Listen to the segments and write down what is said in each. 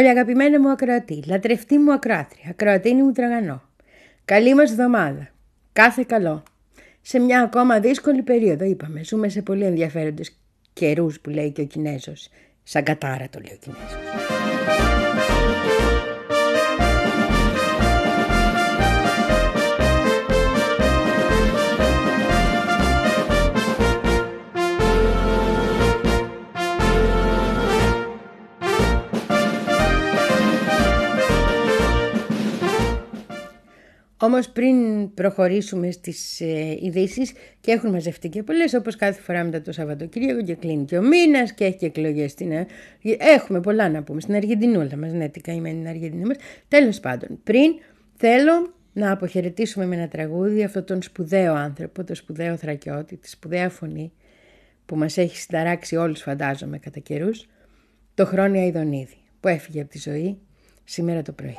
Πολύ αγαπημένο μου ακροατή, λατρευτή μου ακροάτρια, ακροατίνη μου τραγανό. Καλή μας εβδομάδα. Κάθε καλό. Σε μια ακόμα δύσκολη περίοδο είπαμε, ζούμε σε πολύ ενδιαφέροντες καιρούς που λέει και ο Κινέζος. Σαν κατάρα το λέει ο Κινέζος. Όμως πριν προχωρήσουμε στις ε, ειδήσεις και έχουν μαζευτεί και πολλές όπως κάθε φορά μετά το Σαββατοκύριακο και κλείνει και ο μήνας και έχει και εκλογές στην ε, Έχουμε πολλά να πούμε στην Αργεντινούλα μας, ναι τι καημένη είναι η Αργεντινή μας. Τέλος πάντων, πριν θέλω να αποχαιρετήσουμε με ένα τραγούδι αυτόν τον σπουδαίο άνθρωπο, τον σπουδαίο θρακιώτη, τη σπουδαία φωνή που μας έχει συνταράξει όλους φαντάζομαι κατά καιρούς, το Χρόνια Ιδονίδη που έφυγε από τη ζωή σήμερα το πρωί.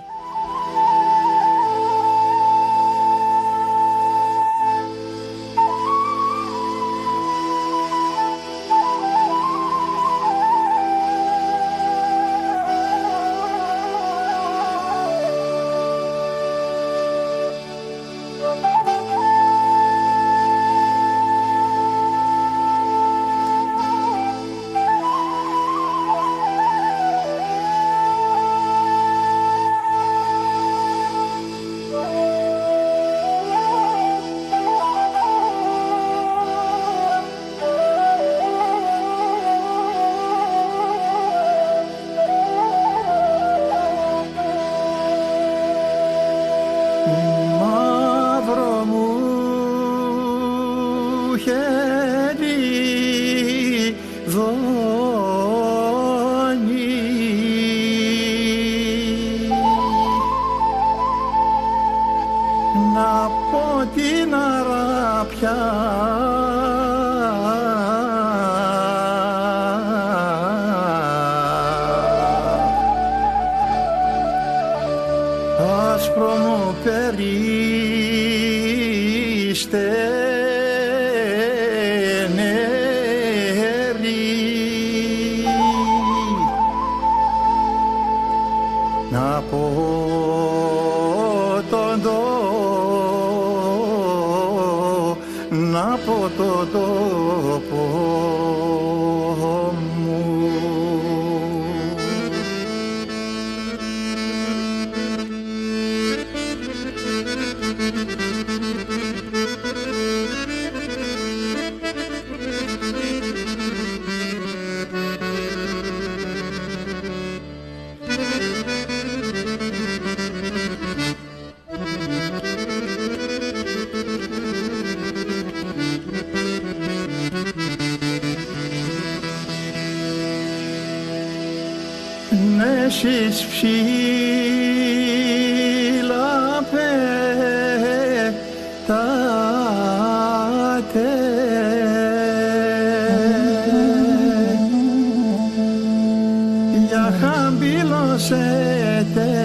sete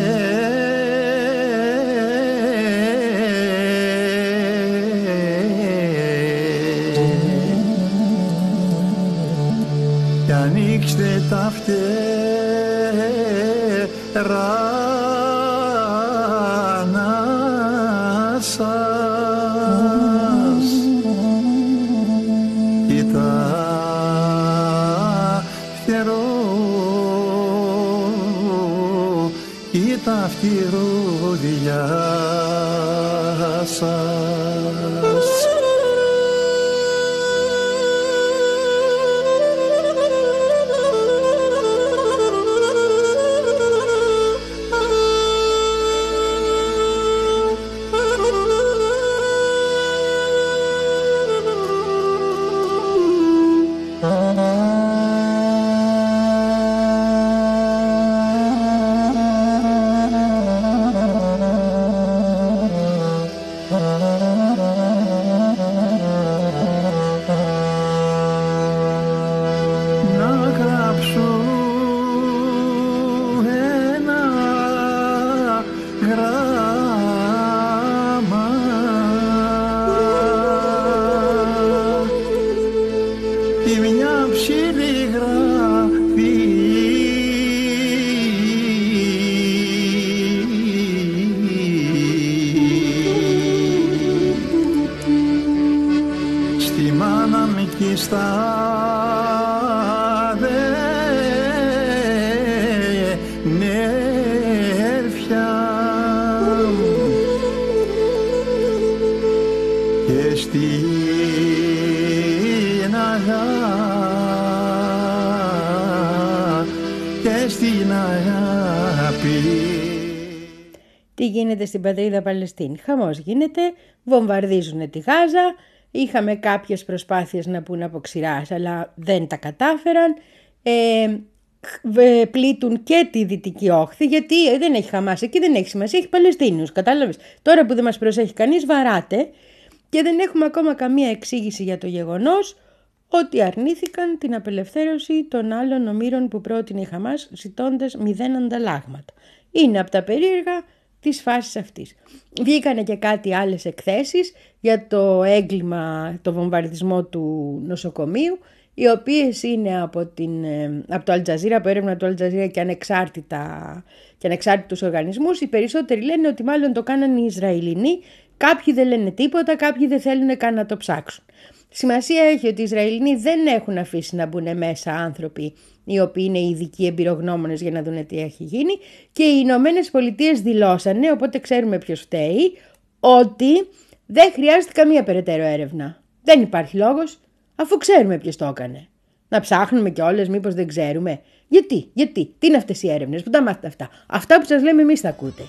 στην αγάπη και στην αγάπη Τι γίνεται στην πατρίδα Παλαιστίνη. Χαμός γίνεται, βομβαρδίζουν τη Γάζα, είχαμε κάποιες προσπάθειες να πούν από ξηράς, αλλά δεν τα κατάφεραν. Ε, β- πλήττουν και τη Δυτική Όχθη, γιατί δεν έχει Χαμάς εκεί, δεν έχει σημασία, έχει Παλαιστίνιους, κατάλαβες. Τώρα που δεν μας προσέχει κανείς, βαράτε και δεν έχουμε ακόμα καμία εξήγηση για το γεγονός ότι αρνήθηκαν την απελευθέρωση των άλλων ομήρων που πρότεινε η Χαμάς ζητώντας μηδέν ανταλλάγματα. Είναι από τα περίεργα της φάσης αυτής. Βγήκανε και κάτι άλλες εκθέσεις για το έγκλημα, το βομβαρδισμό του νοσοκομείου, οι οποίες είναι από, την, ε, από το Αλτζαζίρα, από έρευνα του Αλτζαζίρα και, ανεξάρτητα, και ανεξάρτητους οργανισμούς. Οι περισσότεροι λένε ότι μάλλον το κάνανε οι Ισραηλινοί, κάποιοι δεν λένε τίποτα, κάποιοι δεν θέλουν καν να το ψάξουν. Σημασία έχει ότι οι Ισραηλινοί δεν έχουν αφήσει να μπουν μέσα άνθρωποι οι οποίοι είναι ειδικοί εμπειρογνώμονες για να δουν τι έχει γίνει και οι Ηνωμένες Πολιτείες δηλώσανε, οπότε ξέρουμε ποιος φταίει, ότι δεν χρειάζεται καμία περαιτέρω έρευνα. Δεν υπάρχει λόγος, αφού ξέρουμε ποιος το έκανε. Να ψάχνουμε κιόλας, μήπως δεν ξέρουμε. Γιατί, γιατί, τι είναι αυτές οι έρευνες, που τα μάθετε αυτά. Αυτά που σας λέμε εμείς τα ακούτε.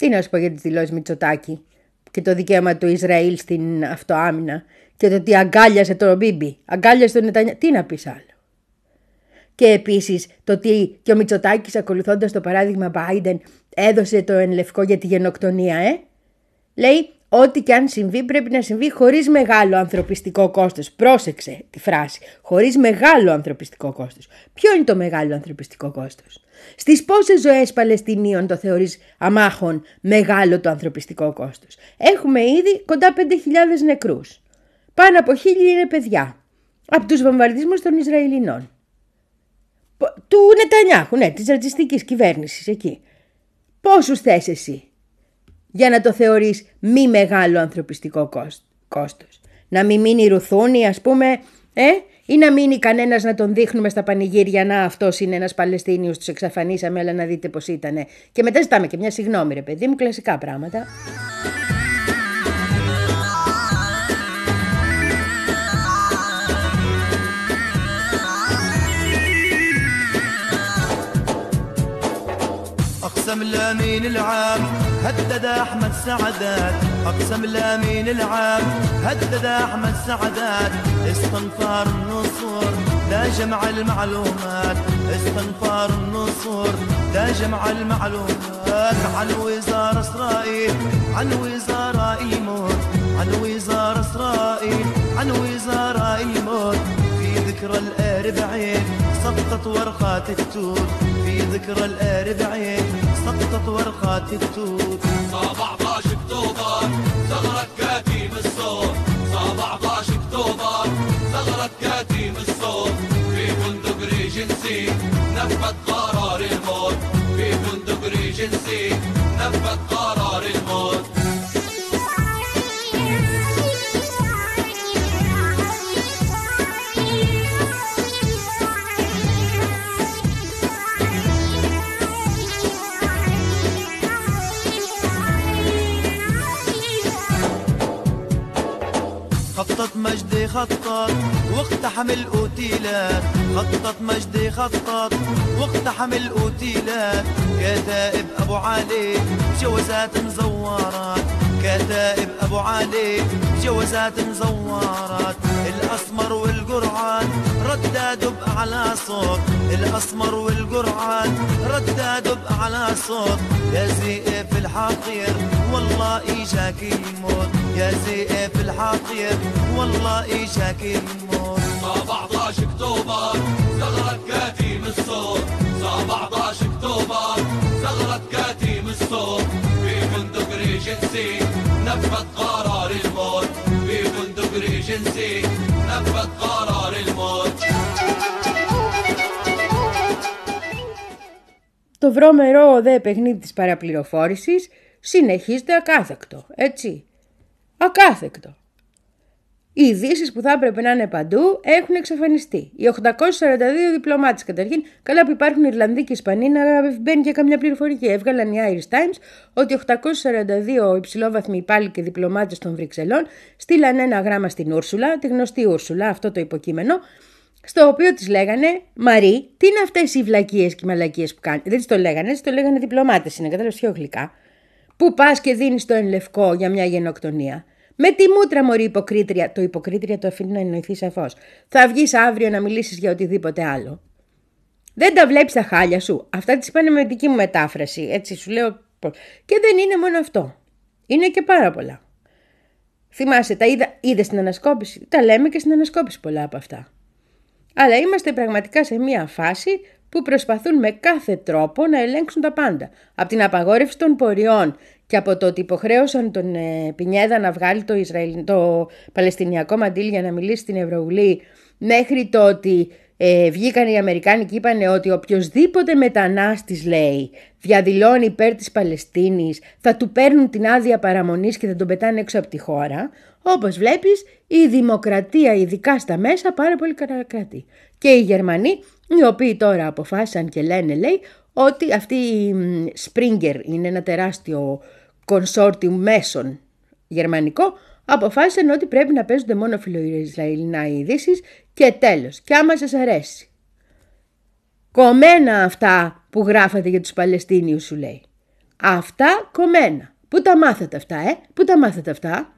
Τι να σου πω για τις δηλώσεις Μητσοτάκη και το δικαίωμα του Ισραήλ στην αυτοάμυνα και το ότι αγκάλιασε τον Μπίμπι, αγκάλιασε τον Νετανιά. Τι να πεις άλλο. Και επίσης το ότι και ο Μητσοτάκης ακολουθώντας το παράδειγμα Biden έδωσε το ενλευκό για τη γενοκτονία, ε. Λέει ό,τι και αν συμβεί πρέπει να συμβεί χωρίς μεγάλο ανθρωπιστικό κόστος. Πρόσεξε τη φράση. Χωρίς μεγάλο ανθρωπιστικό κόστος. Ποιο είναι το μεγάλο ανθρωπιστικό κόστος; Στις πόσες ζωές Παλαιστινίων το θεωρείς αμάχων μεγάλο το ανθρωπιστικό κόστος; Έχουμε ήδη κοντά 5.000 νεκρούς. Πάνω από χίλιοι είναι παιδιά. Από τους βομβαρδισμούς των Ισραηλινών. Πο- Του Νετανιάχου, ναι, της ρατσιστικής κυβέρνησης εκεί. Πόσους θες εσύ για να το θεωρείς μη μεγάλο ανθρωπιστικό κόστ- κόστος; Να μην μείνει ρουθούνη ας πούμε, ε, Ή να μείνει κανένα να τον δείχνουμε στα πανηγύρια να αυτό είναι ένα Παλαιστίνιο, του εξαφανίσαμε, αλλά να δείτε πώ ήταν. Και μετά ζητάμε και μια συγγνώμη, ρε παιδί μου, κλασικά πράγματα. اقسم الامين العام هدد احمد سعدات أقسم الامين العام هدد أحمد سعدات. استنفار النصور لا جمع المعلومات. استنفار النصور لا جمع المعلومات. عن وزارة إسرائيل عن وزارة الموت عن وزارة إسرائيل عن وزارة الموت في ذكرى الأربعين سقطت ورقات التوت في ذكرى الأربعين سقطت ورقات التوت خطط واقتحم الاوتيلات خطط مجدي خطط واقتحم الاوتيلات كتائب أبو علي جوازات مزورات. كتائب أبو علي جوازات مزورات. الأسمر والقرعان رددوا بأعلى صوت. الأسمر والقرعان رددوا بأعلى صوت. يا زئف الحقير والله اجاك الموت يا زئف الحقير والله اجاك الموت 17 اكتوبر ثغرة كتيم الصوت 17 اكتوبر ثغرة كتيم الصوت في فندق ريجنسي نفذ قرار الموت في فندق ريجنسي نفذ قرار الموت Το βρώμερο δε παιχνίδι της παραπληροφόρησης συνεχίζεται ακάθεκτο, έτσι. Ακάθεκτο. Οι ειδήσεις που θα έπρεπε να είναι παντού έχουν εξαφανιστεί. Οι 842 διπλωμάτες καταρχήν, καλά που υπάρχουν Ιρλανδοί και Ισπανοί, να μπαίνει και καμιά πληροφορική. Έβγαλαν οι Irish Times ότι 842 υψηλόβαθμοι υπάλληλοι και διπλωμάτες των Βρυξελών στείλαν ένα γράμμα στην Ούρσουλα, τη γνωστή Ούρσουλα, αυτό το υποκείμενο, στο οποίο της λέγανε Μαρή, τι είναι αυτές οι βλακίες και οι μαλακίες που κάνεις; Δεν της το λέγανε, της το λέγανε διπλωμάτες, είναι κατάλαβες πιο γλυκά. Πού πας και δίνεις το ενλευκό για μια γενοκτονία. Με τη μούτρα μωρή υποκρίτρια, το υποκρίτρια το αφήνει να εννοηθεί σαφώς. Θα βγεις αύριο να μιλήσεις για οτιδήποτε άλλο. Δεν τα βλέπεις τα χάλια σου. Αυτά τις είπανε με δική μου μετάφραση. Έτσι σου λέω. Και δεν είναι μόνο αυτό. Είναι και πάρα πολλά. Θυμάσαι, τα είδα, είδες στην ανασκόπηση; Τα λέμε και στην ανασκόπηση πολλά από αυτά. Αλλά είμαστε πραγματικά σε μια φάση που προσπαθούν με κάθε τρόπο να ελέγξουν τα πάντα. Από την απαγόρευση των ποριών και από το ότι υποχρέωσαν τον ε, Πινιέδα να βγάλει το, Ισραηλ, το Παλαιστινιακό μαντήλ για να μιλήσει στην Ευρωβουλή μέχρι το ότι ε, βγήκαν οι Αμερικάνοι και είπαν ότι οποιοδήποτε μετανάστης λέει διαδηλώνει υπέρ της Παλαιστίνης θα του παίρνουν την άδεια παραμονής και θα τον πετάνε έξω από τη χώρα. Όπως βλέπεις η δημοκρατία ειδικά στα μέσα πάρα πολύ κρατεί. Και οι Γερμανοί οι οποίοι τώρα αποφάσισαν και λένε λέει ότι αυτή η Springer είναι ένα τεράστιο κονσόρτιου μέσων γερμανικό αποφάσισαν ότι πρέπει να παίζονται μόνο φιλοϊσραηλινά ειδήσεις και τέλος. Και άμα σας αρέσει. Κομμένα αυτά που γράφατε για τους Παλαιστίνιους σου λέει. Αυτά κομμένα. Πού τα μάθατε αυτά, ε; Πού τα μάθατε αυτά;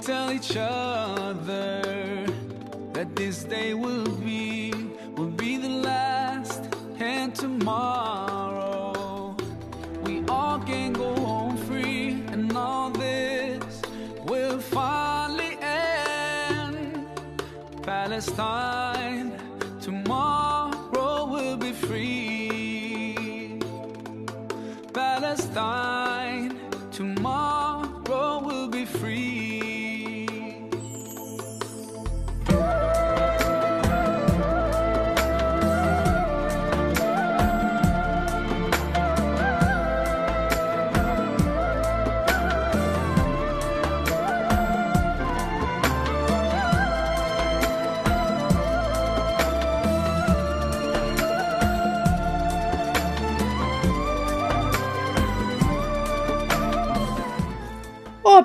tell each other that this day will be will be the last and tomorrow. We all can go home free and all this will finally end. Palestine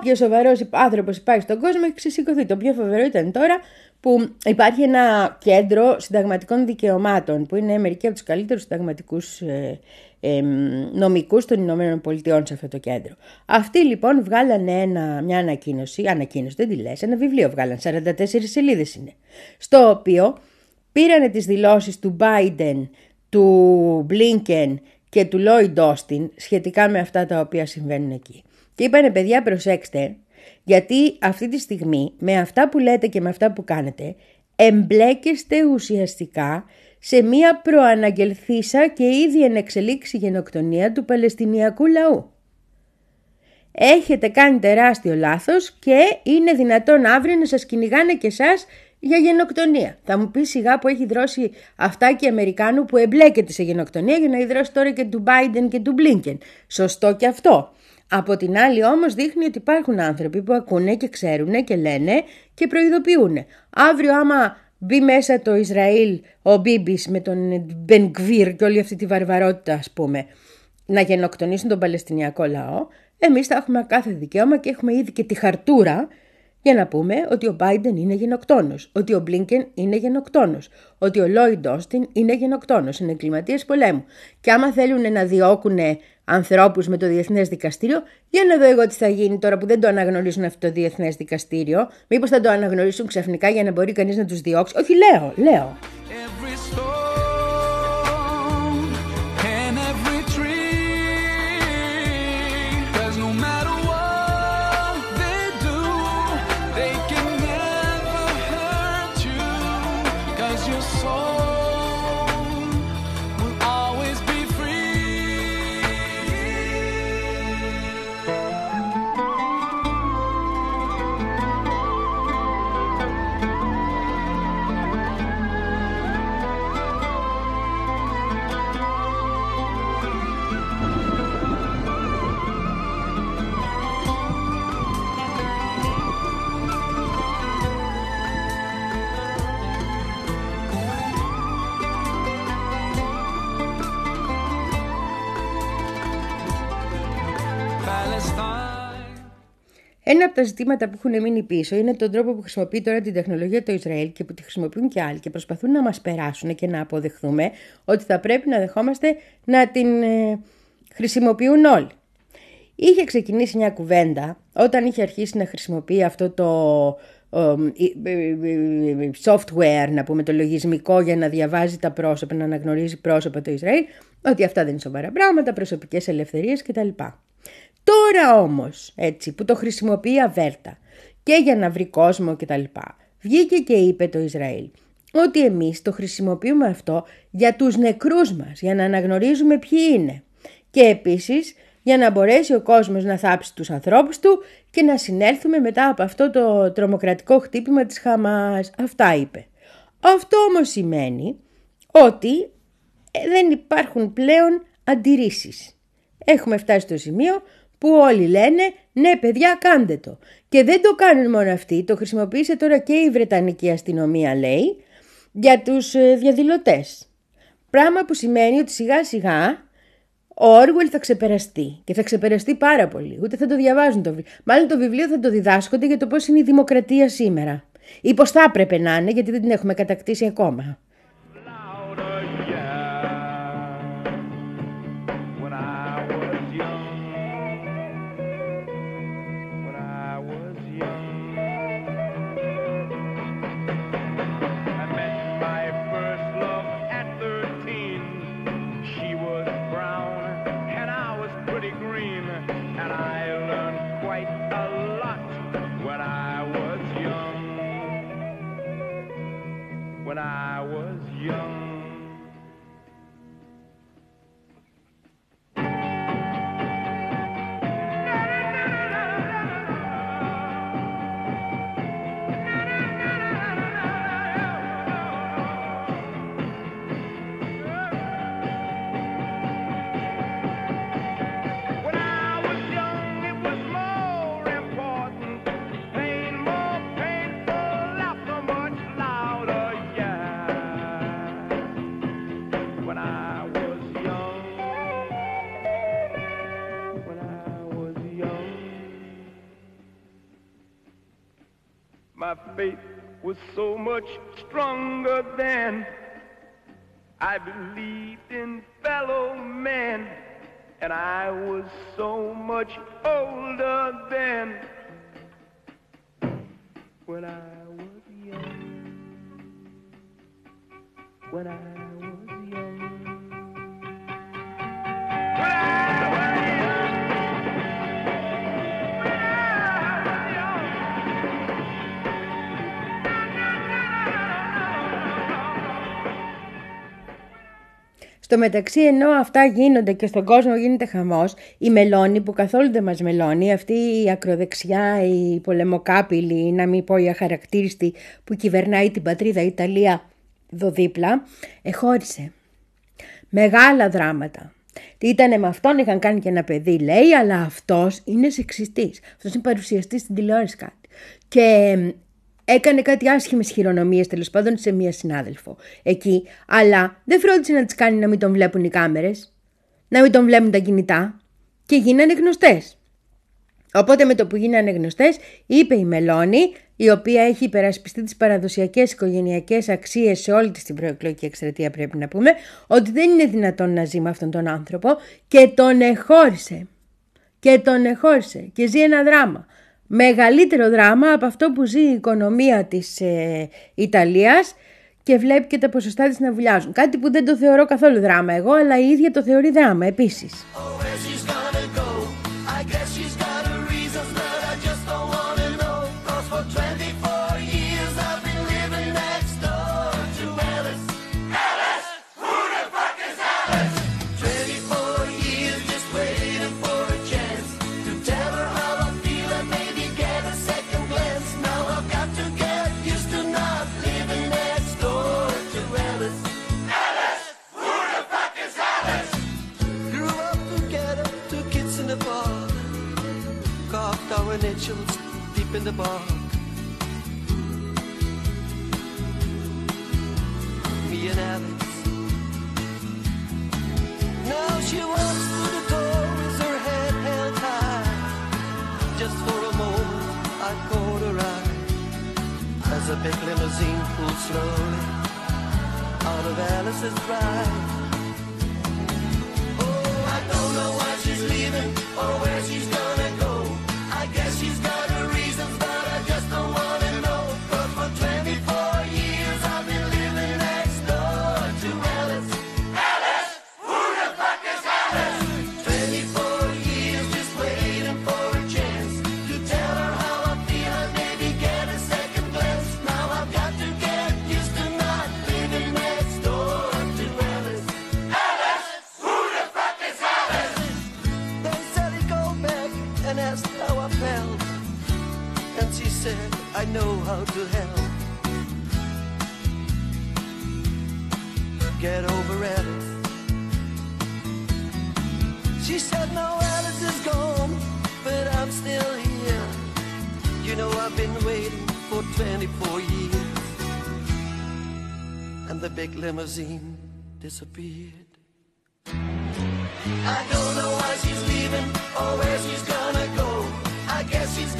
Όποιο σοβαρός άνθρωπος υπάρχει στον κόσμο έχει ξεσηκωθεί. Το πιο φοβερό ήταν τώρα που υπάρχει ένα κέντρο συνταγματικών δικαιωμάτων, που είναι μερικοί από τους καλύτερους συνταγματικούς ε, ε, νομικούς των Ηνωμένων Πολιτειών σε αυτό το κέντρο. Αυτοί λοιπόν βγάλανε ένα, μια ανακοίνωση, ανακοίνωση δεν τη λες, ένα βιβλίο βγάλαν, 44 σελίδες είναι, στο οποίο πήρανε τις δηλώσεις του Biden, του Blinken και του Lloyd Austin σχετικά με αυτά τα οποία συμβαίνουν εκεί. Και είπανε παιδιά προσέξτε, γιατί αυτή τη στιγμή με αυτά που λέτε και με αυτά που κάνετε εμπλέκεστε ουσιαστικά σε μία προαναγγελθήσα και ήδη ενεξελίξει γενοκτονία του Παλαιστινιακού λαού. Έχετε κάνει τεράστιο λάθος και είναι δυνατόν αύριο να σας κυνηγάνε και εσάς για γενοκτονία. Θα μου πεις σιγά που έχει δρώσει αυτά και Αμερικάνου που εμπλέκεται σε γενοκτονία για να υδρώσει τώρα και του Biden και του Blinken. Σωστό και αυτό. Από την άλλη όμως δείχνει ότι υπάρχουν άνθρωποι που ακούνε και ξέρουν και λένε και προειδοποιούν. Αύριο άμα μπει μέσα το Ισραήλ, ο Μπίμπης με τον Μπενγκβίρ και όλη αυτή τη βαρβαρότητα ας πούμε, να γενοκτονήσουν τον Παλαιστινιακό λαό, εμείς θα έχουμε κάθε δικαίωμα και έχουμε ήδη και τη χαρτούρα για να πούμε ότι ο Biden είναι γενοκτόνος, ότι ο Blinken είναι γενοκτόνος, ότι ο Lloyd Austin είναι γενοκτόνος, είναι εγκληματίες πολέμου. Και άμα θέλουν να διώκουν ανθρώπους με το Διεθνές Δικαστήριο, για να δω εγώ τι θα γίνει τώρα που δεν το αναγνωρίζουν αυτό το Διεθνές Δικαστήριο. Μήπως θα το αναγνωρίσουν ξαφνικά για να μπορεί κανείς να τους διώξει. Όχι, λέω, λέω. every Ένα από τα ζητήματα που έχουν μείνει πίσω είναι τον τρόπο που χρησιμοποιεί τώρα την τεχνολογία το Ισραήλ και που τη χρησιμοποιούν και άλλοι και προσπαθούν να μας περάσουν και να αποδεχθούμε ότι θα πρέπει να δεχόμαστε να την ε, χρησιμοποιούν όλοι. Είχε ξεκινήσει μια κουβέντα όταν είχε αρχίσει να χρησιμοποιεί αυτό το ε, ε, ε, software, να πούμε το λογισμικό για να διαβάζει τα πρόσωπα, να αναγνωρίζει πρόσωπα το Ισραήλ, ότι αυτά δεν είναι σοβαρά πράγματα, προσωπικές ελευθερίες κτλ. Τώρα όμως, έτσι, που το χρησιμοποιεί αβέρτα και για να βρει κόσμο κτλ. Βγήκε και είπε το Ισραήλ ότι εμείς το χρησιμοποιούμε αυτό για τους νεκρούς μας, για να αναγνωρίζουμε ποιοι είναι. Και επίσης για να μπορέσει ο κόσμος να θάψει τους ανθρώπους του και να συνέλθουμε μετά από αυτό το τρομοκρατικό χτύπημα της Χαμάς. Αυτά είπε. Αυτό όμως σημαίνει ότι ε, δεν υπάρχουν πλέον αντιρρήσεις. Έχουμε φτάσει στο σημείο που όλοι λένε ναι παιδιά κάντε το. Και δεν το κάνουν μόνο αυτοί, το χρησιμοποίησε τώρα και η Βρετανική αστυνομία λέει για τους ε, διαδηλωτές. Πράγμα που σημαίνει ότι σιγά σιγά ο Όργουελ θα ξεπεραστεί και θα ξεπεραστεί πάρα πολύ. Ούτε θα το διαβάζουν το βιβλίο. Μάλλον το βιβλίο θα το διδάσκονται για το πώς είναι η δημοκρατία σήμερα. Ή πώς θα έπρεπε να είναι γιατί δεν την έχουμε κατακτήσει ακόμα. My faith was so much stronger then. I believed in fellow men, and I was so much older then. When I was young, when I Στο μεταξύ, ενώ αυτά γίνονται και στον κόσμο γίνεται χαμός, η Μελώνη που καθόλου δεν μας μελώνει, αυτή η ακροδεξιά, η πολεμοκάπηλη, να μην πω η αχαρακτήριστη που κυβερνάει την πατρίδα Ιταλία εδώ δίπλα, εχώρισε. Μεγάλα δράματα. Τι ήτανε με αυτόν, είχαν κάνει και ένα παιδί, λέει, αλλά αυτός είναι σεξιστής. Αυτός είναι παρουσιαστής στην τηλεόραση κάτι. Και έκανε κάτι άσχημες χειρονομίες τέλος πάντων σε μία συνάδελφο εκεί, αλλά δεν φρόντισε να τις κάνει να μην τον βλέπουν οι κάμερες, να μην τον βλέπουν τα κινητά και γίνανε γνωστές. Οπότε με το που γίνανε γνωστές είπε η Μελώνη, η οποία έχει υπερασπιστεί τις παραδοσιακές οικογενειακές αξίες σε όλη της την προεκλογική εκστρατεία πρέπει να πούμε, ότι δεν είναι δυνατόν να ζει με αυτόν τον άνθρωπο και τον εχώρισε. Και τον εχώρισε και ζει ένα δράμα. Μεγαλύτερο δράμα από αυτό που ζει η οικονομία της ε, Ιταλίας και βλέπει και τα ποσοστά της να βουλιάζουν. Κάτι που δεν το θεωρώ καθόλου δράμα εγώ, αλλά η ίδια το θεωρεί δράμα επίσης. Oh, limousine disappeared. I don't know why she's leaving or where she's gonna go. I guess she's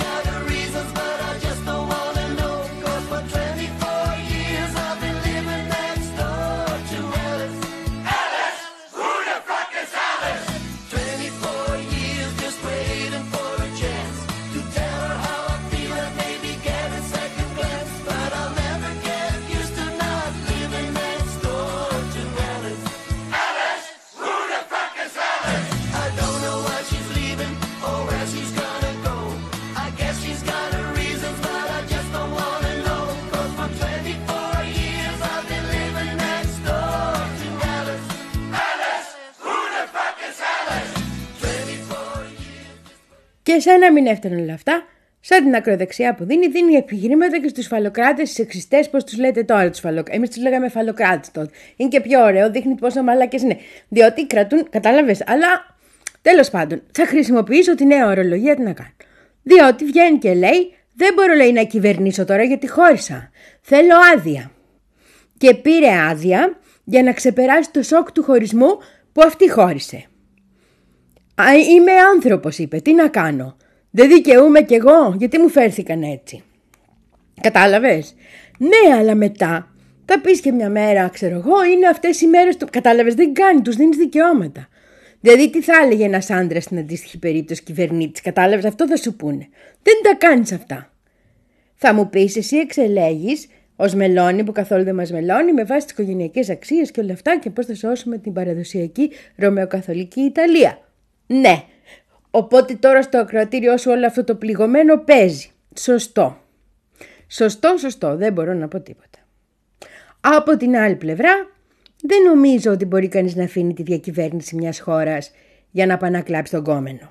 Και σαν να μην έφταναν όλα αυτά, σαν την ακροδεξιά που δίνει, δίνει επιχειρήματα και στους φαλοκράτες, στους εξιστέ, πώς τους λέτε τώρα τους φαλοκράτε. Εμείς τους λέγαμε φαλοκράτες τότε. Είναι και πιο ωραίο, δείχνει πόσο μαλάκες είναι. Διότι κρατούν, κατάλαβες, αλλά τέλος πάντων, θα χρησιμοποιήσω τη νέα ορολογία τι να κάνω. Διότι βγαίνει και λέει, δεν μπορώ λέει να κυβερνήσω τώρα γιατί χώρισα. Θέλω άδεια. Και πήρε άδεια για να ξεπεράσει το σοκ του χωρισμού που αυτή χώρισε. Α, είμαι άνθρωπος είπε, τι να κάνω; Δεν δικαιούμαι κι εγώ, γιατί μου φέρθηκαν έτσι; Κατάλαβες; Ναι, αλλά μετά θα πεις και μια μέρα, ξέρω εγώ, είναι αυτές οι μέρες του... Κατάλαβες, δεν κάνει, τους δίνεις δικαιώματα. Δηλαδή τι θα έλεγε ένας άντρας στην αντίστοιχη περίπτωση κυβερνήτης, κατάλαβες, αυτό θα σου πούνε. Δεν τα κάνεις αυτά. Θα μου πεις εσύ εξελέγεις ως μελώνη που καθόλου δεν μας μελώνει με βάση τις οικογενειακές αξίες και όλα αυτά και πώς θα σώσουμε την παραδοσιακή ρωμαιοκαθολική Ιταλία. Ναι. Οπότε τώρα στο ακροατήριό σου όλο αυτό το πληγωμένο παίζει. Σωστό. Σωστό, σωστό. Δεν μπορώ να πω τίποτα. Από την άλλη πλευρά, δεν νομίζω ότι μπορεί κανείς να αφήνει τη διακυβέρνηση μιας χώρας για να πάει να κλάψει τον κόμενο.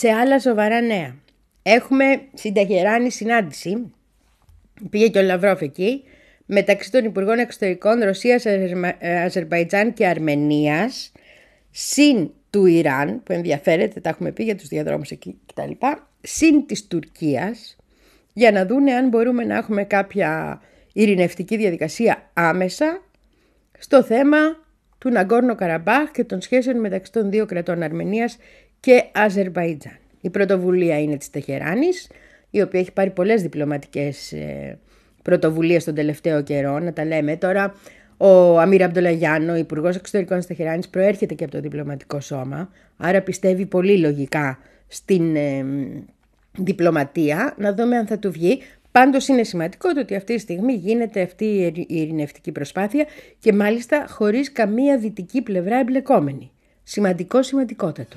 Σε άλλα σοβαρά νέα. Έχουμε στην Ταχεράνη συνάντηση, πήγε και ο Λαυρόφ εκεί, μεταξύ των Υπουργών Εξωτερικών Ρωσίας, Αζερμα- ε, Αζερβαϊτζάν και Αρμενίας, συν του Ιράν, που ενδιαφέρεται, τα έχουμε πει για τους διαδρόμους εκεί κτλ, συν της Τουρκίας, για να δούνε αν μπορούμε να έχουμε κάποια ειρηνευτική διαδικασία άμεσα στο θέμα του Ναγκόρνο Καραμπάχ και των σχέσεων μεταξύ των δύο κρατών Αρμενίας και Αζερβαϊτζάν. Η πρωτοβουλία είναι της Τεχεράνης, η οποία έχει πάρει πολλές διπλωματικές ε, πρωτοβουλίες τον τελευταίο καιρό, να τα λέμε τώρα. Ο Αμύρα Αμπτολαγιάνο, υπουργός Εξωτερικών της Τεχεράνης, προέρχεται και από το διπλωματικό σώμα, άρα πιστεύει πολύ λογικά στην ε, διπλωματία, να δούμε αν θα του βγει. Πάντως είναι σημαντικό το ότι αυτή τη στιγμή γίνεται αυτή η ειρη- η ειρηνευτική προσπάθεια και μάλιστα χωρίς καμία δυτική πλευρά εμπλεκόμενη. Σημαντικό, σημαντικότατο.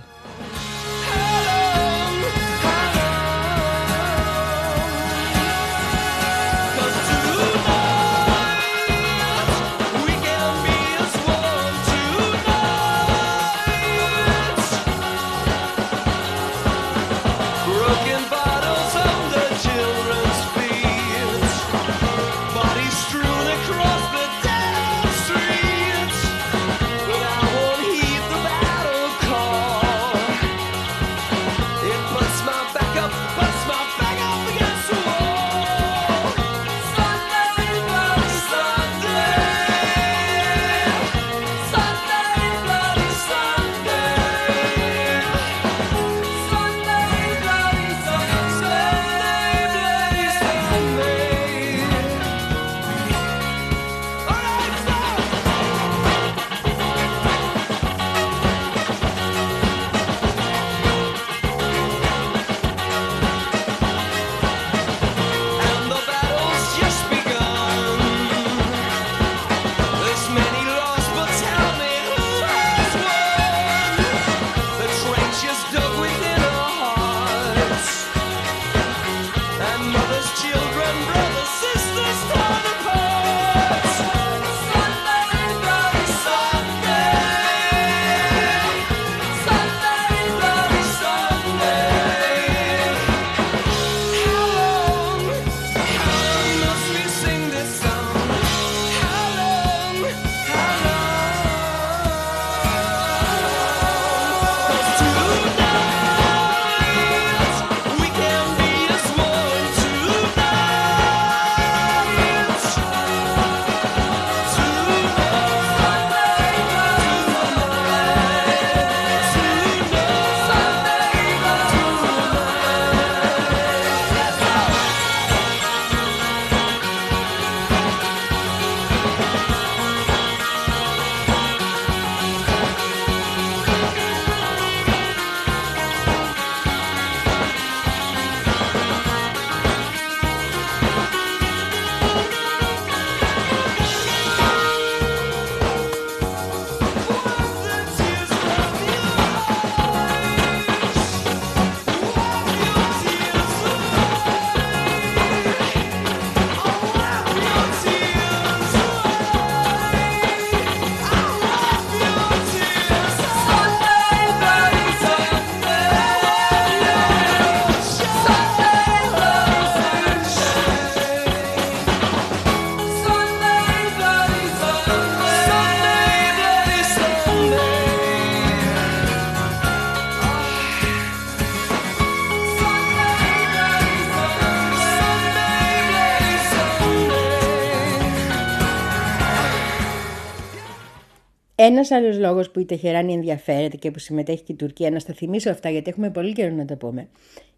Ένας άλλος λόγος που η Τεχεράνη ενδιαφέρεται και που συμμετέχει και η Τουρκία, να στα θυμίσω αυτά γιατί έχουμε πολύ καιρό να τα πούμε,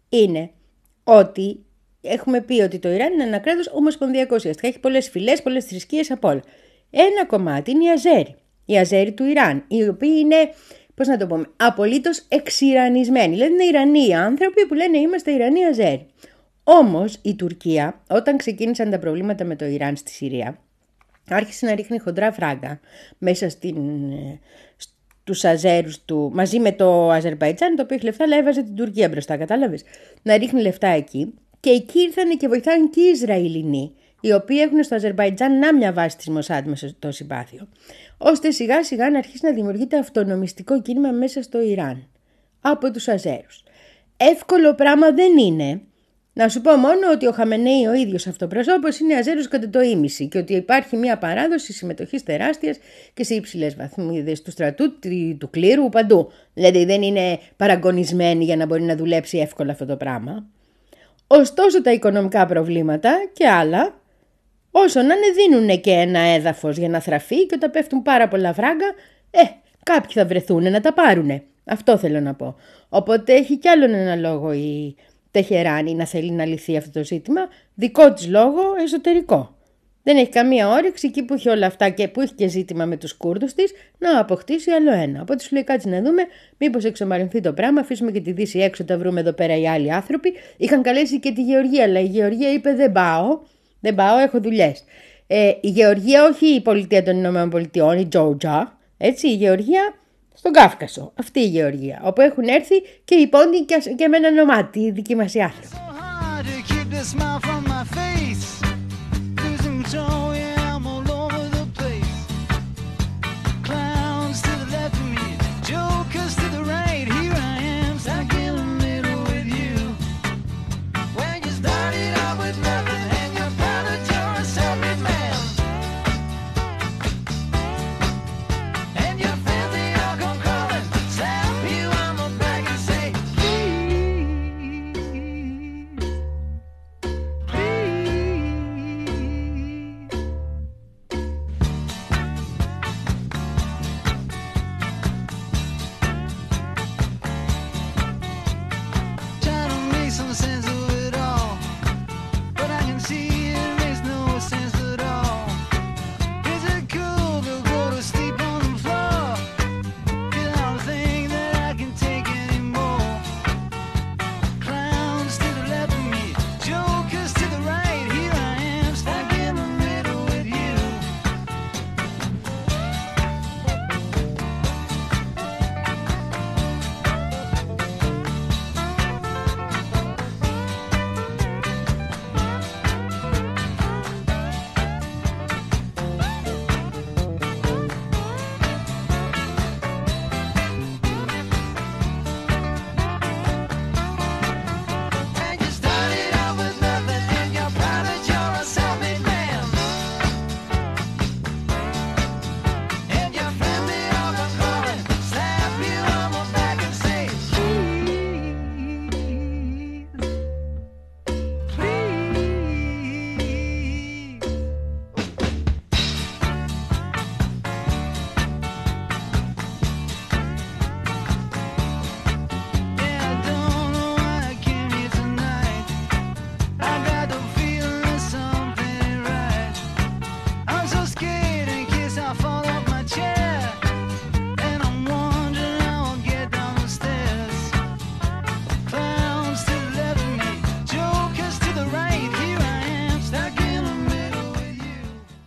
είναι ότι έχουμε πει ότι το Ιράν είναι ένα κράτος ομοσπονδιακός ουσιαστικά. Έχει πολλές φυλές, πολλές θρησκείες από όλα. Ένα κομμάτι είναι οι Αζέρι. Οι Αζέρι του Ιράν, οι οποίοι είναι, πώς να το πούμε, απολύτως εξιρανισμένοι. Δηλαδή είναι Ιρανοί άνθρωποι που λένε είμαστε Ιρανοί Αζέρι. Όμως η Τουρκία, όταν ξεκίνησαν τα προβλήματα με το Ιράν στη Συρία, άρχισε να ρίχνει χοντρά φράγκα μέσα στην, ε, στους Αζέρους του, μαζί με το Αζερβαϊτζάν, το οποίο έχει λεφτά, αλλά έβαζε την Τουρκία μπροστά, κατάλαβες; Να ρίχνει λεφτά εκεί και εκεί ήρθαν και βοηθάνε και οι Ισραηλινοί, οι οποίοι έχουν στο Αζερβαϊτζάν να μια βάση της Μοσάντ μέσα στο συμπάθειο, ώστε σιγά σιγά να αρχίσει να δημιουργείται αυτονομιστικό κίνημα μέσα στο Ιράν, από τους Αζέρους. Εύκολο πράγμα δεν είναι, να σου πω μόνο ότι ο Χαμενέη ο ίδιος αυτοπροσώπος είναι αζέρος κατά το ίμιση και ότι υπάρχει μια παράδοση συμμετοχής τεράστιας και σε υψηλές βαθμίδες του στρατού, του- του κλήρου, παντού. Δηλαδή δεν είναι παραγωνισμένοι για να μπορεί να δουλέψει εύκολα αυτό το πράγμα. Ωστόσο τα οικονομικά προβλήματα και άλλα, όσο να είναι δίνουν και ένα έδαφος για να θραφεί και όταν πέφτουν πάρα πολλά φράγκα, ε, κάποιοι θα βρεθούν να τα πάρουνε. Αυτό θέλω να πω. Οπότε έχει κι άλλον ένα λόγο η Τεχεράνη να θέλει να λυθεί αυτό το ζήτημα, δικό της λόγο εσωτερικό. Δεν έχει καμία όρεξη εκεί που έχει όλα αυτά και που έχει και ζήτημα με τους Κούρδους της να αποκτήσει άλλο ένα. Οπότε σου λέει κάτσε να δούμε μήπως εξομαρυνθεί το πράγμα, αφήσουμε και τη Δύση έξω, τα βρούμε εδώ πέρα οι άλλοι άνθρωποι. Είχαν καλέσει και τη Γεωργία, αλλά η Γεωργία είπε δεν πάω, δεν πάω, έχω δουλειές. Ε, η Γεωργία όχι η πολιτεία των Ηνωμένων Πολιτειών, η Τζόρτζα, έτσι, η Γεωργία στον Κάφκασο. Αυτή η Γεωργία, όπου έχουν έρθει και οι πόντοι και, και με ένα ονομάτι, οι δικοί μας οι άνθρωποι.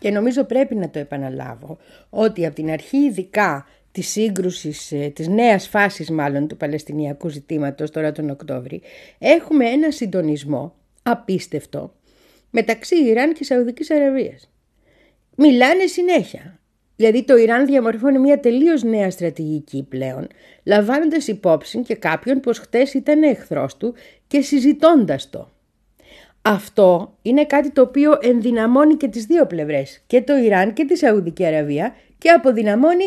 Και νομίζω πρέπει να το επαναλάβω ότι από την αρχή ειδικά της σύγκρουσης, ε, της νέας φάσης μάλλον του Παλαιστινιακού ζητήματος τώρα τον Οκτώβρη, έχουμε ένα συντονισμό απίστευτο μεταξύ Ιράν και Σαουδικής Αραβίας. Μιλάνε συνέχεια. Δηλαδή το Ιράν διαμορφώνει μια τελείως νέα στρατηγική πλέον, λαμβάνοντας υπόψη και κάποιον που ως χτες ήταν εχθρός του και συζητώντας το. Αυτό είναι κάτι το οποίο ενδυναμώνει και τις δύο πλευρές, και το Ιράν και τη Σαουδική Αραβία και αποδυναμώνει,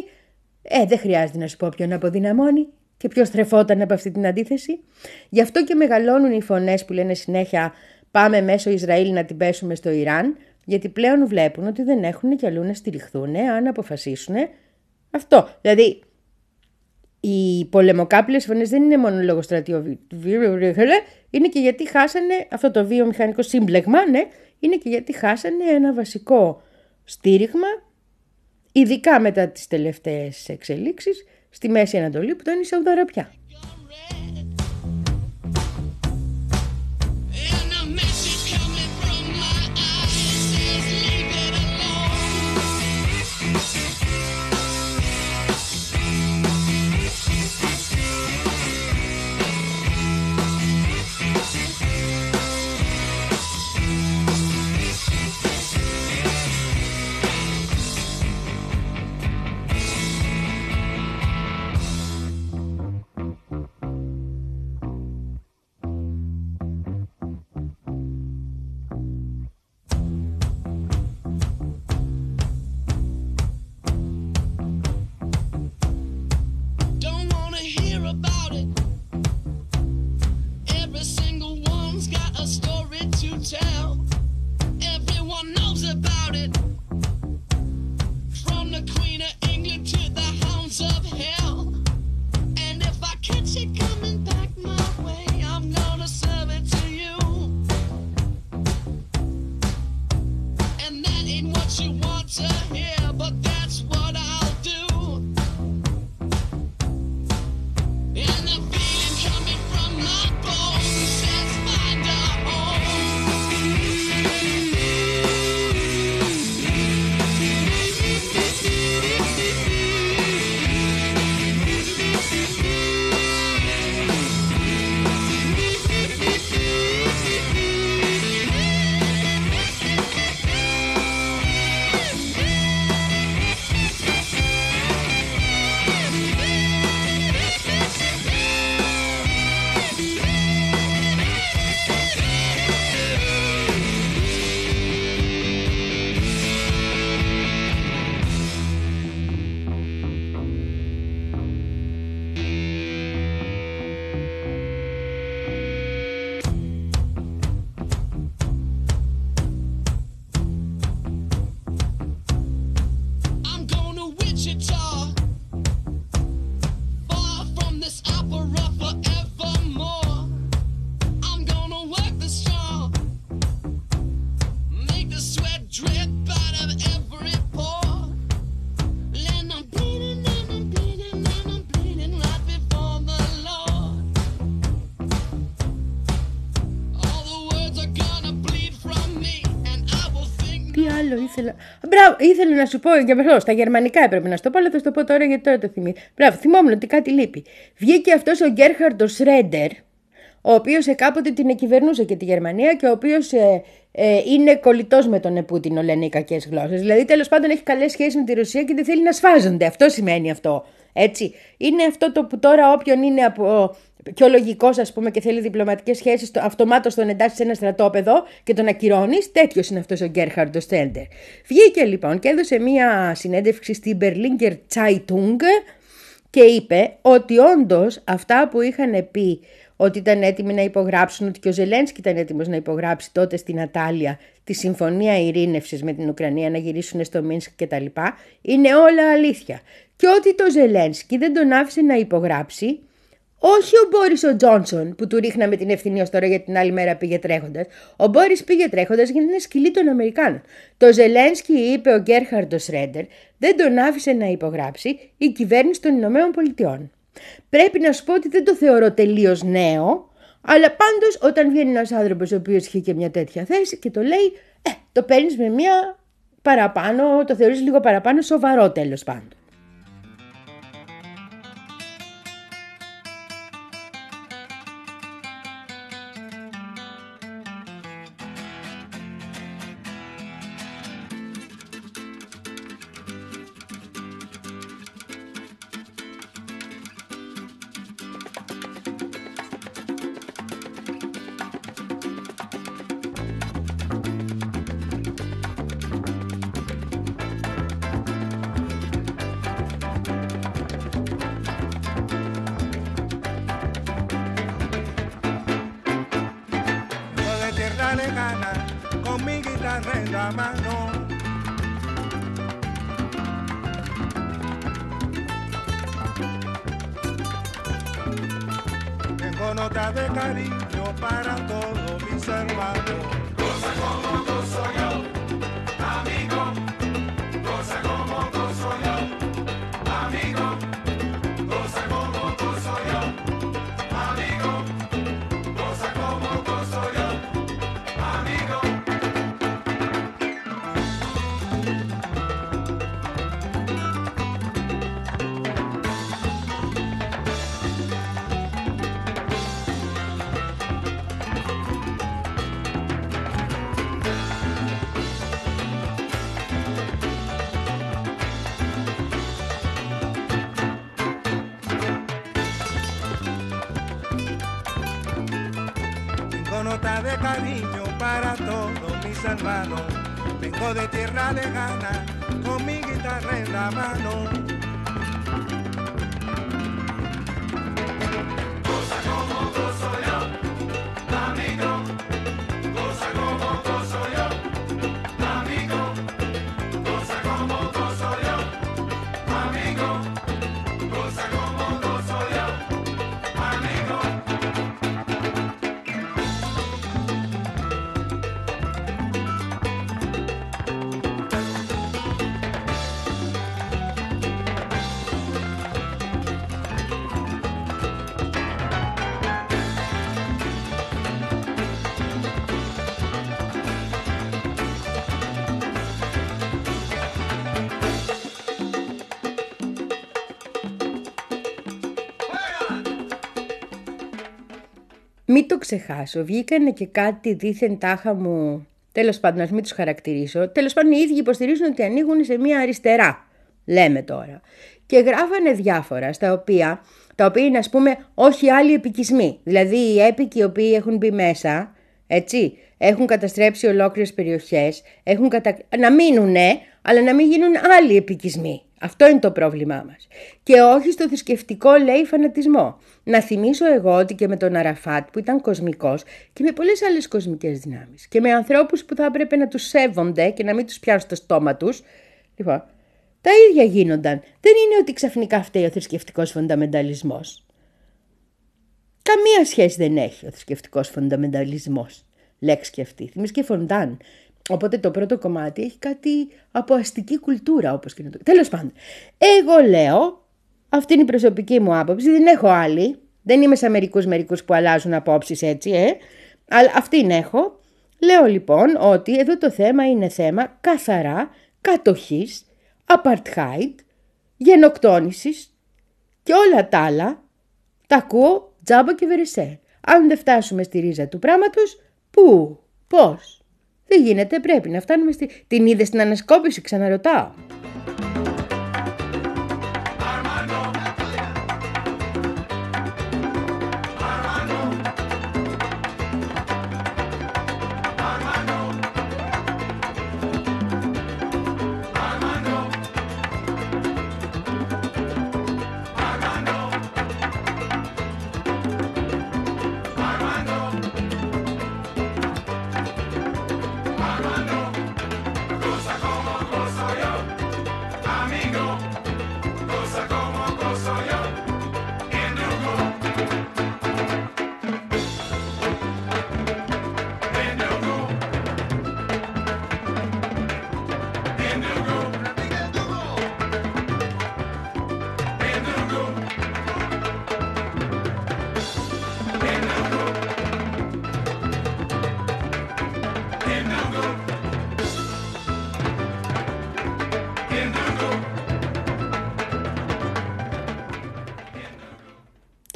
ε δεν χρειάζεται να σου πω ποιον αποδυναμώνει και ποιος τρεφόταν από αυτή την αντίθεση. Γι' αυτό και μεγαλώνουν οι φωνές που λένε συνέχεια πάμε μέσω Ισραήλ να την πέσουμε στο Ιράν, γιατί πλέον βλέπουν ότι δεν έχουν κι αλλού να στηριχθούν αν αποφασίσουν Αυτό. Δηλαδή, οι πολεμοκάπηλες φωνές δεν είναι μόνο λόγω στρατιωτικού, είναι και γιατί χάσανε αυτό το βιομηχανικό σύμπλεγμα, ναι, είναι και γιατί χάσανε ένα βασικό στήριγμα, ειδικά μετά τις τελευταίες εξελίξεις, στη Μέση Ανατολή που ήταν η Σαουδαραπιά. Ήθελα να σου πω για αυτό. Στα γερμανικά έπρεπε να σου το πω, αλλά θα σου το πω τώρα γιατί τώρα το θυμήθηκα. Μπράβο, θυμόμουν ότι κάτι λείπει. Βγήκε αυτός ο Γκέρχαρντ ο Σρέντερ, ο οποίος κάποτε την κυβερνούσε και τη Γερμανία και ο οποίος ε, ε, είναι κολλητός με τον Πούτιν, λένε οι κακές γλώσσες. Δηλαδή, τέλος πάντων, έχει καλές σχέσεις με τη Ρωσία και δεν θέλει να σφάζονται. Αυτό σημαίνει αυτό. Έτσι. Είναι αυτό το που τώρα όποιον είναι από πιο λογικός, ας πούμε, και θέλει διπλωματικές σχέσεις, αυτομάτως τον εντάσσει σε ένα στρατόπεδο και τον ακυρώνεις. Τέτοιος είναι αυτός ο Γκέρχαρντ Στέντερ. Βγήκε λοιπόν και έδωσε μία συνέντευξη στην Berlinger Zeitung και είπε ότι όντως αυτά που είχαν πει ότι ήταν έτοιμοι να υπογράψουν, ότι και ο Ζελένσκι ήταν έτοιμος να υπογράψει τότε στην Ατάλια τη Συμφωνία Ειρήνευσης με την Ουκρανία να γυρίσουν στο Μίνσκ κτλ. Είναι όλα αλήθεια. Και ότι το Ζελένσκι δεν τον άφησε να υπογράψει όχι ο Μπόρις ο Τζόνσον που του ρίχναμε την ευθυνή ω τώρα για την άλλη μέρα πήγε τρέχοντας. Ο Μπόρις πήγε τρέχοντας γιατί είναι σκυλή των Αμερικάνων. Το Ζελένσκι, είπε ο Γκέρχαρντ Σρέντερ, δεν τον άφησε να υπογράψει η κυβέρνηση των Ηνωμένων Πολιτειών. Πρέπει να σου πω ότι δεν το θεωρώ τελείως νέο, αλλά πάντως όταν βγαίνει ένας άνθρωπος ο οποίος είχε και μια τέτοια θέση και το λέει, ε, το παίρνεις με μια παραπάνω, το θεωρείς λίγο παραπάνω σοβαρό τέλος πάντων. Nota de cariño para todos mis hermanos. Vengo de tierra lejana con mi guitarra en la mano. Ξεχάσω, βγήκανε και κάτι δίθεν τάχα μου. Τέλος πάντων, ας μην τους χαρακτηρίσω. Τέλος πάντων, οι ίδιοι υποστηρίζουν ότι ανοίγουν σε μία αριστερά. Λέμε τώρα. Και γράφανε διάφορα, στα οποία, τα οποία είναι, ας πούμε, όχι άλλοι επικισμοί. Δηλαδή, οι έπικοι οι οποίοι έχουν μπει μέσα, έτσι, έχουν καταστρέψει ολόκληρες περιοχές, έχουν κατα... να μείνουνε, αλλά να μην γίνουν άλλοι επικισμοί. Αυτό είναι το πρόβλημά μας. Και όχι στο θρησκευτικό λέει φανατισμό. Να θυμίσω εγώ ότι και με τον Αραφάτ που ήταν κοσμικός και με πολλές άλλες κοσμικές δυνάμεις και με ανθρώπους που θα έπρεπε να τους σέβονται και να μην τους πιάνουν στο στόμα τους. Λοιπόν, τα ίδια γίνονταν. Δεν είναι ότι ξαφνικά φταίει ο θρησκευτικός φονταμενταλισμός. Καμία σχέση δεν έχει ο θρησκευτικός φονταμενταλισμός. Λέξη και αυτή. Θυμίζει και φοντάν. Οπότε το πρώτο κομμάτι έχει κάτι από αστική κουλτούρα, όπως και να το. Τέλος πάντων. Εγώ λέω, αυτή είναι η προσωπική μου άποψη, δεν έχω άλλη. Δεν είμαι σαν μερικούς μερικούς που αλλάζουν απόψεις έτσι, ε. Αλλά αυτήν έχω. Λέω λοιπόν ότι εδώ το θέμα είναι θέμα καθαρά κατοχής, apartheid, γενοκτόνησης και όλα τα άλλα τα ακούω τζάμπα και βερεσέ. Αν δεν φτάσουμε στη ρίζα του πράγματος, πού, πώς. Δεν γίνεται, πρέπει να φτάνουμε στη... Την είδες στην ανασκόπηση, ξαναρωτάω.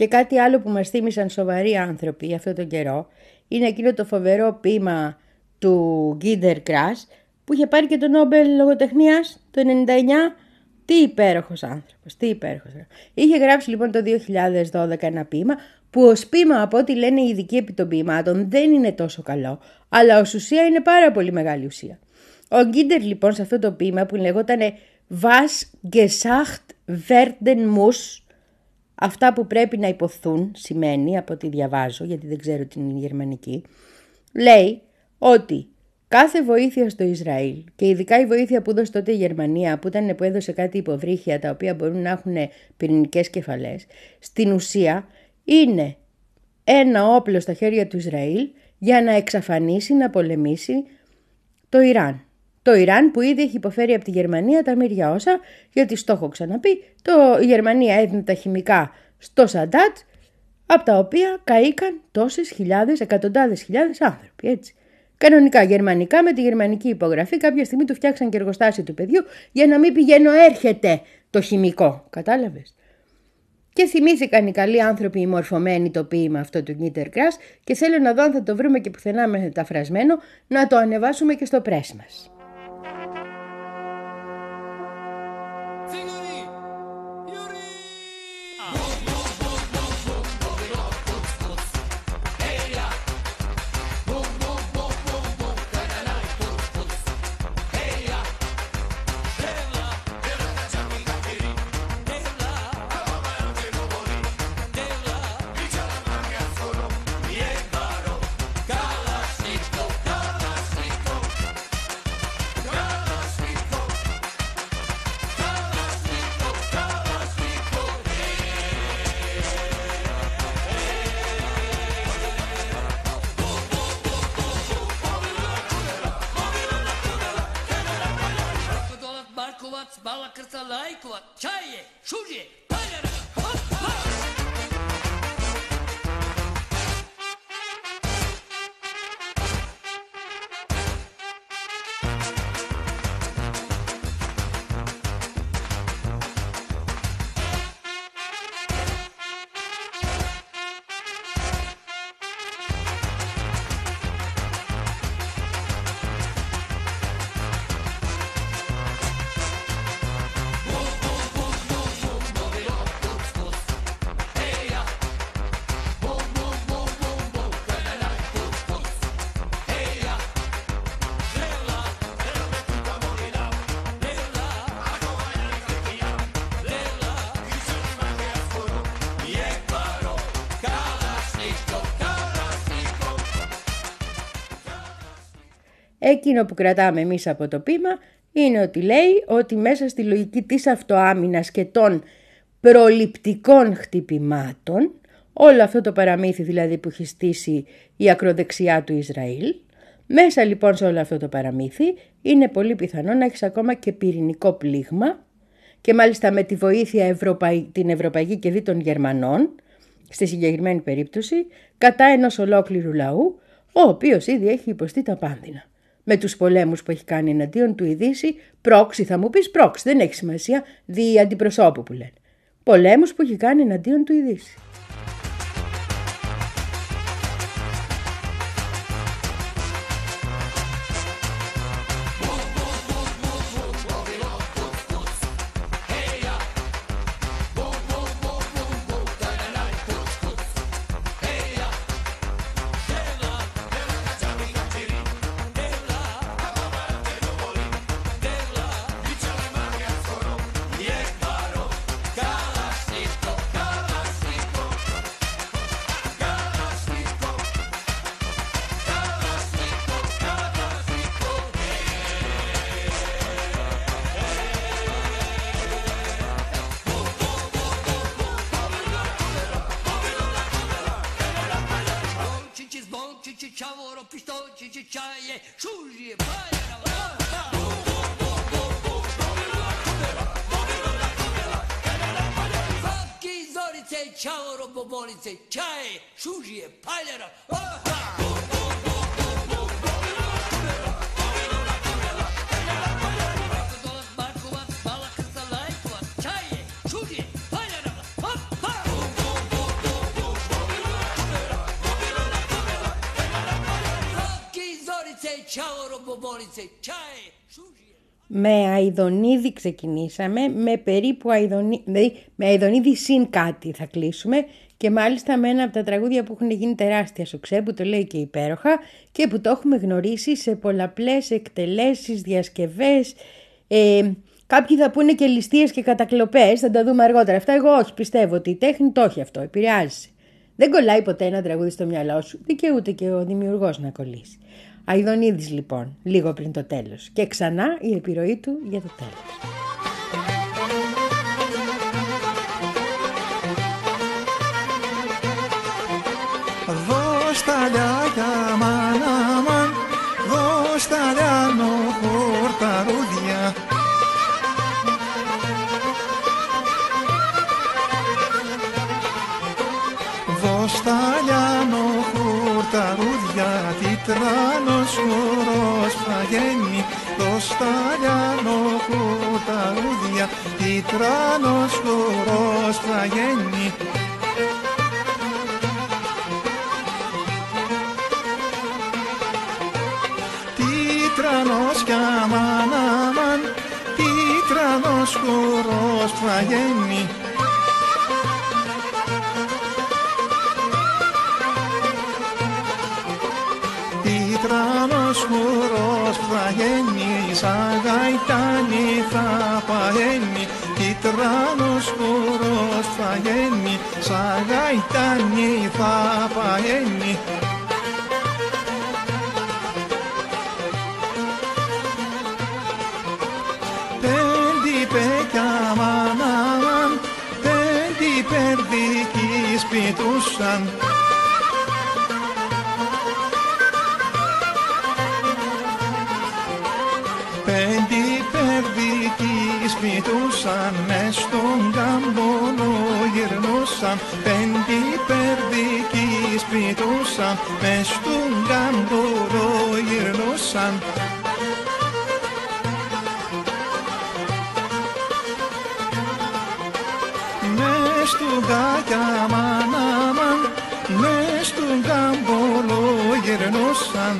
Και κάτι άλλο που μας θύμισαν σοβαροί άνθρωποι αυτόν τον καιρό είναι εκείνο το φοβερό ποίημα του Γκίντερ Κράς που είχε πάρει και το Νόμπελ λογοτεχνίας το 99. Τι υπέροχος άνθρωπος, τι υπέροχος άνθρωπος. Είχε γράψει λοιπόν το 2012 ένα ποίημα που ως ποίημα από ό,τι λένε οι ειδικοί επί των ποιημάτων δεν είναι τόσο καλό, αλλά ως ουσία είναι πάρα πολύ μεγάλη ουσία. Ο Γκίντερ λοιπόν σε αυτό το ποίημα που λεγόταν Was gesagt werden muss Αυτά που πρέπει να υποθούν σημαίνει, από ό,τι διαβάζω, γιατί δεν ξέρω την γερμανική, λέει ότι κάθε βοήθεια στο Ισραήλ και ειδικά η βοήθεια που έδωσε τότε η Γερμανία, που ήταν που έδωσε κάτι υποβρύχια τα οποία μπορούν να έχουν πυρηνικές κεφαλές, στην ουσία είναι ένα όπλο στα χέρια του Ισραήλ για να εξαφανίσει, να πολεμήσει το Ιράν. Το Ιράν που ήδη έχει υποφέρει από τη Γερμανία τα μύρια όσα, γιατί στο έχω ξαναπεί, το, η Γερμανία έδινε τα χημικά στο Σαντάτ, από τα οποία καήκαν τόσες χιλιάδες, εκατοντάδες χιλιάδες άνθρωποι, έτσι. Κανονικά γερμανικά με τη γερμανική υπογραφή κάποια στιγμή του φτιάξαν και εργοστάσιο του παιδιού για να μην πηγαίνω έρχεται το χημικό. Κατάλαβες. Και θυμήθηκαν οι καλοί άνθρωποι οι μορφωμένοι το ποίημα αυτό του Νίτερ Κράς και θέλω να δω αν θα το βρούμε και πουθενά μεταφρασμένο να το ανεβάσουμε και στο πρέσ μας. Kovac, крца Kırsa, Laikova, Çaye, Şuje, Εκείνο που κρατάμε εμείς από το πείμα είναι ότι λέει ότι μέσα στη λογική της αυτοάμυνας και των προληπτικών χτυπημάτων, όλο αυτό το παραμύθι δηλαδή που έχει στήσει η ακροδεξιά του Ισραήλ, μέσα λοιπόν σε όλο αυτό το παραμύθι είναι πολύ πιθανό να έχεις ακόμα και πυρηνικό πλήγμα και μάλιστα με τη βοήθεια Ευρωπαϊ... την Ευρωπαϊκή και δι των Γερμανών, στη συγκεκριμένη περίπτωση, κατά ενός ολόκληρου λαού, ο οποίος ήδη έχει υποστεί τα πάνδυνα. Με τους πολέμους που έχει κάνει εναντίον του η Δύση, πρόξη θα μου πεις πρόξη, δεν έχει σημασία, δι αντιπροσώπου που λένε. Πολέμους που έχει κάνει εναντίον του η Δύση. Zorice, čavoro, bobonice, čaje, Šužje. Με αιδονίδι ξεκινήσαμε, με περίπου αιδονίδι, δηλαδή με αιδονίδι συν κάτι θα κλείσουμε και μάλιστα με ένα από τα τραγούδια που έχουν γίνει τεράστια σουξέ που το λέει και υπέροχα και που το έχουμε γνωρίσει σε πολλαπλές εκτελέσεις, διασκευές, ε, κάποιοι θα πούνε και ληστείες και κατακλοπές, θα τα δούμε αργότερα. Αυτά εγώ όχι, πιστεύω ότι η τέχνη το έχει αυτό, επηρεάζει. Δεν κολλάει ποτέ ένα τραγούδι στο μυαλό σου, δικαιούται και ο δημιουργός να κολλήσει. Αιδονίδης λοιπόν, λίγο πριν το τέλος. Και ξανά η επιρροή του για το τέλος. μαλλιά αμάν αμάν δώσ' τα λιάνω χορταρούδια δώσ' τα λιάνω τι τρανος ουρός θα γέννει. Δώσ' τα λιάνω χορταρούδια τιτράνος ουρός θα γέννει. Θα γίνει Τίτρανος χορός θα γίνει Σαν γαϊτάνι θα πααίνει Τίτρανος χορός θα γίνει Σαν γαϊτάνι θα πααίνει σπιτούσαν. Πέντε περδικοί σπιτούσαν, μες στον καμπόνο γυρνούσαν. Πέντε περδικοί σπιτούσαν, μες στον καμπόνο γυρνούσαν. Μες του γκάκια γυρνούσαν.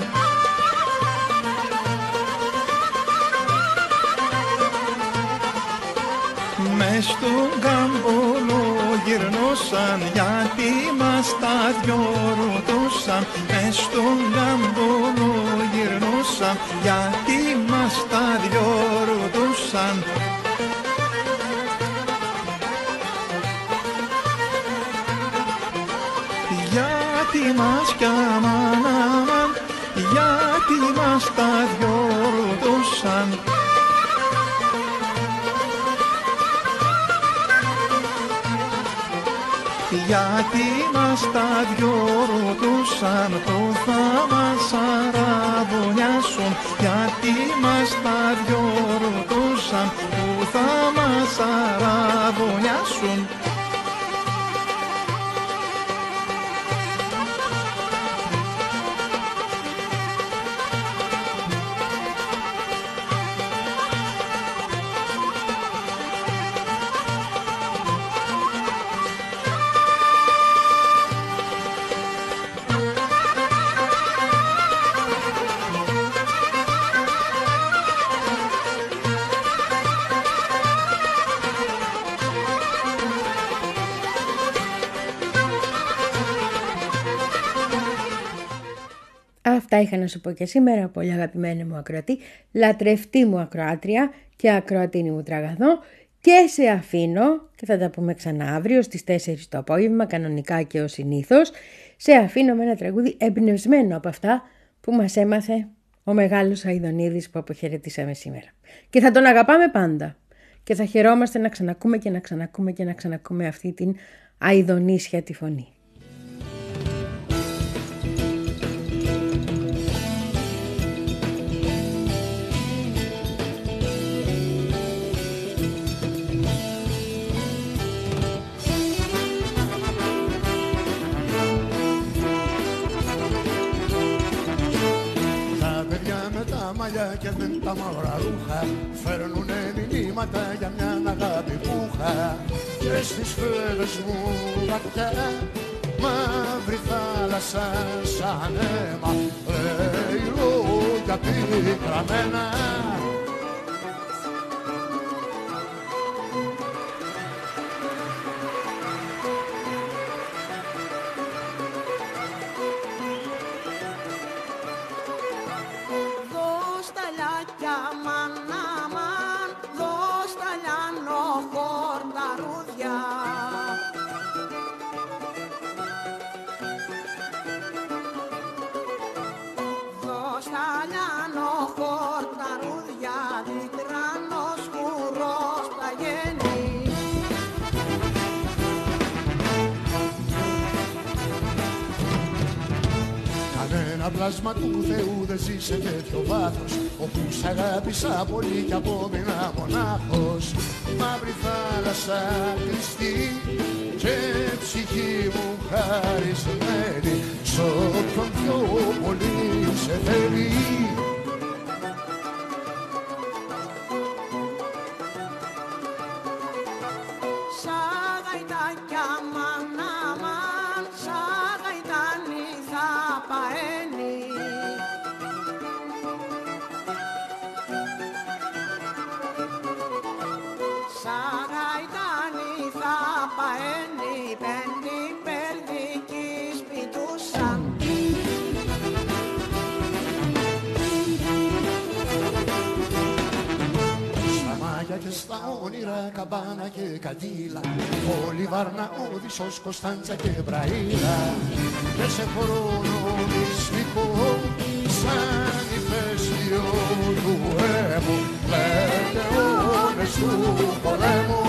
Μες του γκάμπολο γυρνούσαν, γιατί μας τα δυο ρωτούσαν. Μες του γκάμπολο γυρνούσαν, γιατί μας τα δυο ρωτούσαν. Γιατί μας κι αμάν αμάν, γιατί μας τα δυο ρωτούσαν. Γιατί μας τα δυο ρωτούσαν, το θα μας αραβωνιάσουν. Γιατί μας τα δυο ρωτούσαν, που θα μας αραβωνιάσουν. Αυτά είχα να σου πω και σήμερα, πολύ αγαπημένη μου ακροατή, λατρευτή μου ακροάτρια και ακροατίνη μου τραγαδό και σε αφήνω και θα τα πούμε ξανά αύριο στις 4 το απόγευμα, κανονικά και ως συνήθως. Σε αφήνω με ένα τραγούδι εμπνευσμένο από αυτά που μας έμαθε ο μεγάλος Αιδονίδης που αποχαιρετήσαμε σήμερα. Και θα τον αγαπάμε πάντα. Και θα χαιρόμαστε να ξανακούμε και να ξανακούμε και να ξανακούμε αυτή την αηδονίσια τη φωνή. Και με τα μαύρα ρούχα Φέρνουνε μηνύματα για μια αγάπη που είχα Και στις φλέβες μου βαθιά Μαύρη θάλασσα σαν αίμα Λέει λόγια πικραμένα πλάσμα του Θεού δεν ζει σε τέτοιο βάθος Όπου σ' αγάπησα πολύ κι απόμεινα μονάχος. Μαύρη θάλασσα κλειστή και ψυχή μου χαρισμένη Σ' όποιον πιο πολύ σε θέλει καμπάνα και καντήλα Όλη Βάρνα, Όδυσσος, Κωνσταντσα και Μπραήλα. Και σε χρόνο μυστικό, σαν ηφαίστειο του έμου Πέντε ώρες του πολέμου